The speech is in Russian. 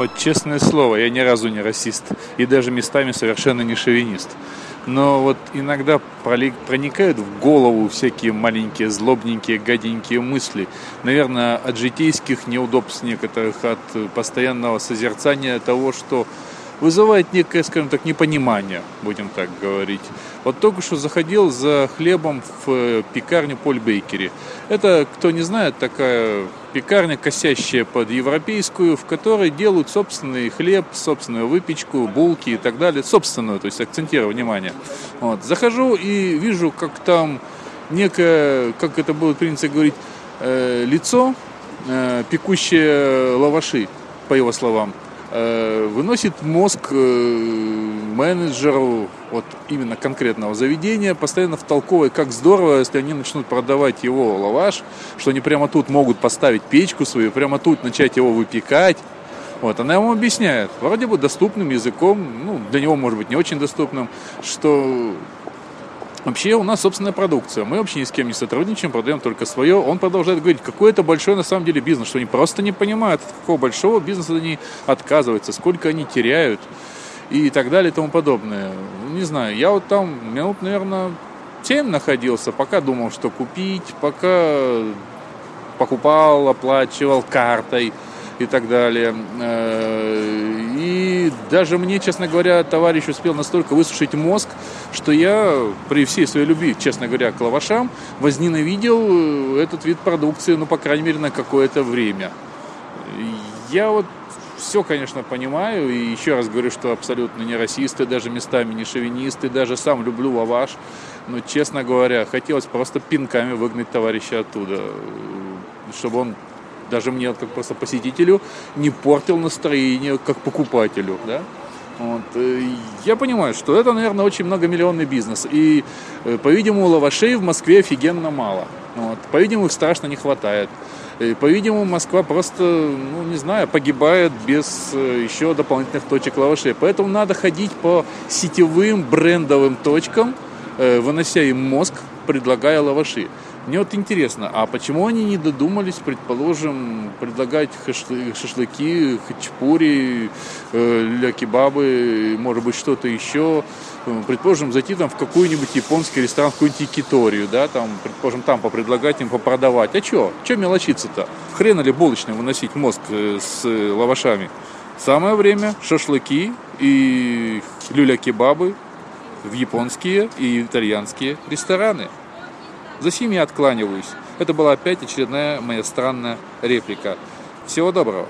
Вот честное слово, я ни разу не расист. И даже местами совершенно не шовинист. Но вот иногда проникают в голову всякие маленькие, злобненькие, гаденькие мысли. Наверное, от житейских неудобств некоторых, от постоянного созерцания того, что вызывает некое, скажем так, непонимание, будем так говорить. Вот только что заходил за хлебом в э, пекарню Поль Бейкери. Это, кто не знает, такая пекарня, косящая под европейскую, в которой делают собственный хлеб, собственную выпечку, булки и так далее, собственную, то есть акцентирую внимание. Вот. Захожу и вижу, как там некое, как это было принято говорить, э, лицо, э, пекущее лаваши, по его словам. Э, выносит мозг э, менеджеру вот именно конкретного заведения, постоянно втолковывая, как здорово, если они начнут продавать его лаваш, что они прямо тут могут поставить печку свою, прямо тут начать его выпекать. Вот, она ему объясняет, вроде бы доступным языком, ну, для него, может быть, не очень доступным, что Вообще у нас собственная продукция. Мы вообще ни с кем не сотрудничаем, продаем только свое. Он продолжает говорить, какой это большой на самом деле бизнес, что они просто не понимают, от какого большого бизнеса они отказываются, сколько они теряют и так далее и тому подобное. Не знаю, я вот там минут, наверное, 7 находился, пока думал, что купить, пока покупал, оплачивал картой и так далее. Э, и даже мне, честно говоря, товарищ успел настолько высушить мозг, что я при всей своей любви, честно говоря, к лавашам, возненавидел э, этот вид продукции, ну, по крайней мере, на какое-то время. Я вот все, конечно, понимаю, и еще раз говорю, что абсолютно не расисты, даже местами не шовинисты, даже сам люблю лаваш, но, честно говоря, хотелось просто пинками выгнать товарища оттуда, чтобы он даже мне, как просто посетителю, не портил настроение как покупателю, да. Вот. Э, я понимаю, что это, наверное, очень многомиллионный бизнес. И, э, по-видимому, лавашей в Москве офигенно мало. Вот. По-видимому, их страшно не хватает. По-видимому, Москва просто, ну, не знаю, погибает без э, еще дополнительных точек лавашей. Поэтому надо ходить по сетевым брендовым точкам, вынося им мозг, предлагая лаваши. Мне вот интересно, а почему они не додумались, предположим, предлагать шашлыки, хачапури, э, ля-кебабы, может быть, что-то еще, э, предположим, зайти там в какой-нибудь японский ресторан, в какую-нибудь якиторию, да, там, предположим, там попредлагать им попродавать. А что? Что мелочиться-то? Хрена ли булочным выносить мозг э, с лавашами? Самое время шашлыки и люля-кебабы в японские и итальянские рестораны. За сим я откланиваюсь. Это была опять очередная моя странная реплика. Всего доброго.